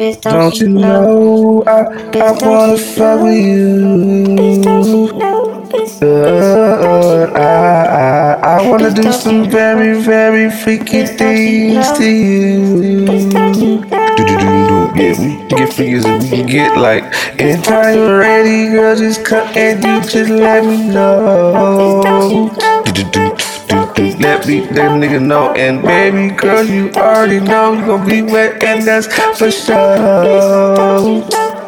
Don't you know? I, I wanna fuck with you? Uh, I, I, I wanna do some very, very freaky things to you. Do-do-do-do, Yeah, we can get figures and we can get like anytime you're ready, girl, just come and you just let me know. Do-do-do-do-do. Let me that nigga know, and baby girl, you already know you gon' be wet, and that's for sure.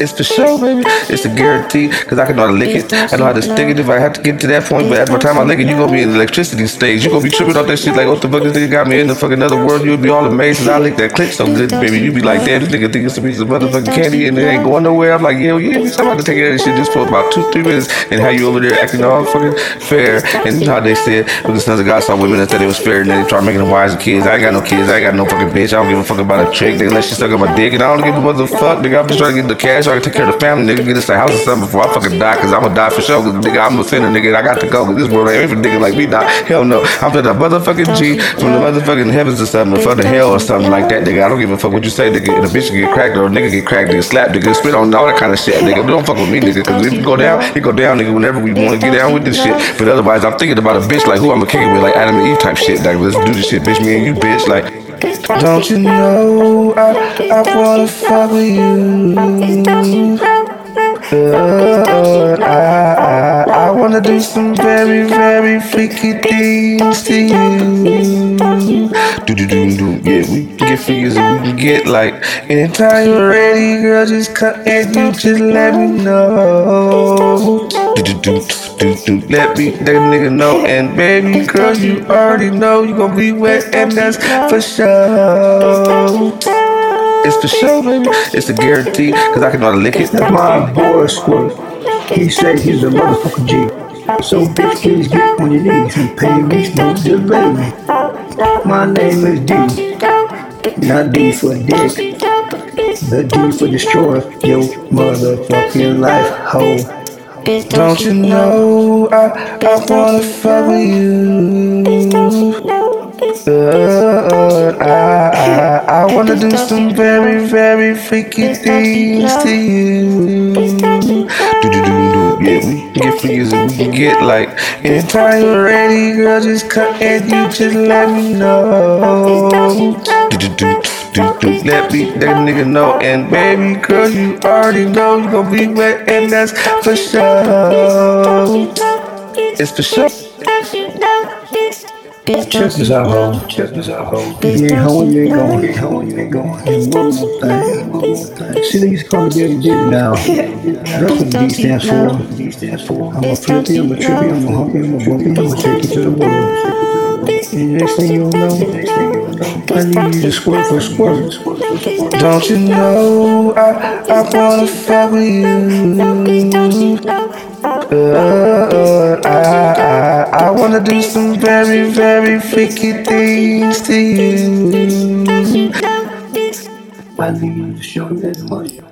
It's for sure, baby. It's a guarantee, cause I can know how to lick it. I know how to stick it if I have to get to that point. But at the time I lick it, you gonna be in the electricity stage. You gonna be tripping off that shit like, what the fuck, this nigga got me in the fucking other world. You'll be all amazed cause I lick that clip so good, baby. You be like, damn, this nigga think it's a piece of motherfucking candy and it ain't going nowhere. I'm like, yeah, yeah, I'm about to take this shit just for about two, three minutes and how you over there acting all fucking fair. And how they said, because sons of God saw women that said it was fair and then they tried making them and kids. I ain't got no kids. I ain't got no fucking bitch. I don't give a fuck about a trick. They let she suck on my dick and I don't give a motherfuck. Nigga, I'm just trying to get the cash so I can take care of the family nigga, get a house or something before I fucking die, cause I'ma die for sure. Cause nigga, I'm a sinner, nigga. I got to go. Cause this world ain't for nigga like me, nah. Hell no. I'm for the motherfucking G from the motherfucking heavens or something, or from the hell or something like that, nigga. I don't give a fuck what you say, nigga. And a bitch get cracked or a nigga get cracked, nigga, slap, nigga, spit on all that kind of shit, nigga. Don't fuck with me, nigga. Cause if you go down, it go down, nigga, whenever we wanna get down with this shit. But otherwise, I'm thinking about a bitch like who I'ma kick it with, like Adam and Eve type shit. Like, let's do this shit, bitch. Me and you, bitch. Like, don't you know I, I wanna fuck with you? Uh, I, I, I wanna do some very, very freaky things to you. Do do do do, yeah, we can get and we can get like anytime you're ready, girl, just come and you just let me know. Do do do do do, let me that nigga know, and baby girl, you already know you gon' be wet, and that's for sure. It's for sure, baby. It's a guarantee, cause I can to lick it. That's my boy Squirt. He said he's a motherfucking G. So bitch, please get on your knees and pay me no delay. My name is D, not D for dick. The D for destroy your motherfucking life, hoe. Don't you know I, I wanna fuck with you? Uh, I, I, I wanna do some very, very freaky things to you. Do do do do, yeah, we can get figures and we can get like anytime you're ready, girl, just come and you just let me know. Let me that nigga know, and baby girl, you already know you gon' be wet, and that's for sure. It's for sure. Check this out, ho. Check this out, ho. You ain't home, you ain't going. You ain't home, you ain't going. And one more thing. One more thing. See, to call me Daddy now. That's what D stands for. D stands for. I'm a flippy, I'm a trippy, I'm a humpy, I'm a bumpy, I'm gonna take you to the world. And next thing you know, I need you to squirt for squirt. Don't you know I, I wanna fuck with you? Uh, I, I, I wanna do some very, very freaky things to you. I need you to show me that money.